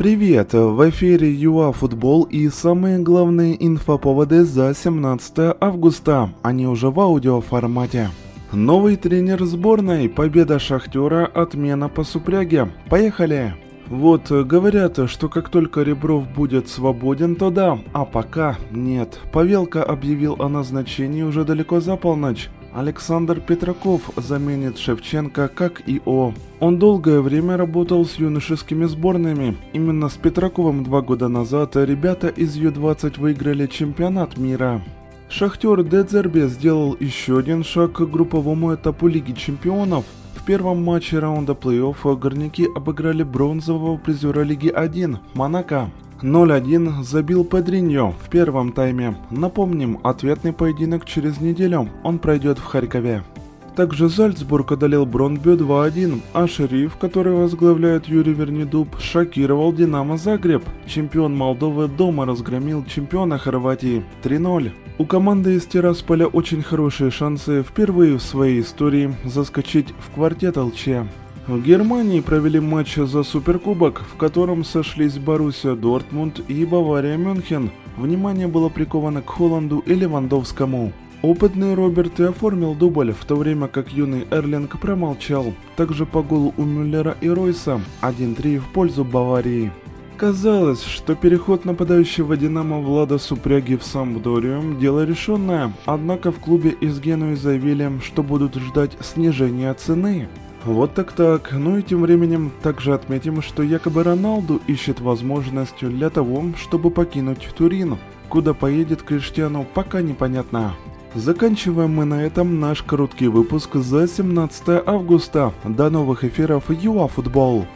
Привет, в эфире ЮА Футбол и самые главные инфоповоды за 17 августа, они уже в аудиоформате. Новый тренер сборной, победа Шахтера, отмена по супряге. Поехали! Вот, говорят, что как только Ребров будет свободен, то да, а пока нет. Павелка объявил о назначении уже далеко за полночь. Александр Петраков заменит Шевченко как ИО. Он долгое время работал с юношескими сборными. Именно с Петраковым два года назад ребята из Ю-20 выиграли чемпионат мира. Шахтер Дедзербе сделал еще один шаг к групповому этапу Лиги Чемпионов. В первом матче раунда плей-оффа горняки обыграли бронзового призера Лиги 1 Монако. 0-1 забил Педриньо в первом тайме. Напомним, ответный поединок через неделю, он пройдет в Харькове. Также Зальцбург одолел Бронбю 2-1, а Шериф, который возглавляет Юрий Вернидуб, шокировал Динамо Загреб. Чемпион Молдовы дома разгромил чемпиона Хорватии 3-0. У команды из Тирасполя очень хорошие шансы впервые в своей истории заскочить в квартет ЛЧ. В Германии провели матч за Суперкубок, в котором сошлись Боруссия Дортмунд и Бавария Мюнхен. Внимание было приковано к Холланду и Левандовскому. Опытный Роберт и оформил дубль, в то время как юный Эрлинг промолчал. Также по голу у Мюллера и Ройса 1-3 в пользу Баварии. Казалось, что переход нападающего Динамо Влада Супряги в Самбдорию – дело решенное, однако в клубе из Генуи заявили, что будут ждать снижения цены. Вот так-так. Ну и тем временем также отметим, что якобы Роналду ищет возможность для того, чтобы покинуть Турин. Куда поедет Криштиану, пока непонятно. Заканчиваем мы на этом наш короткий выпуск за 17 августа. До новых эфиров ЮАФутбол. Футбол.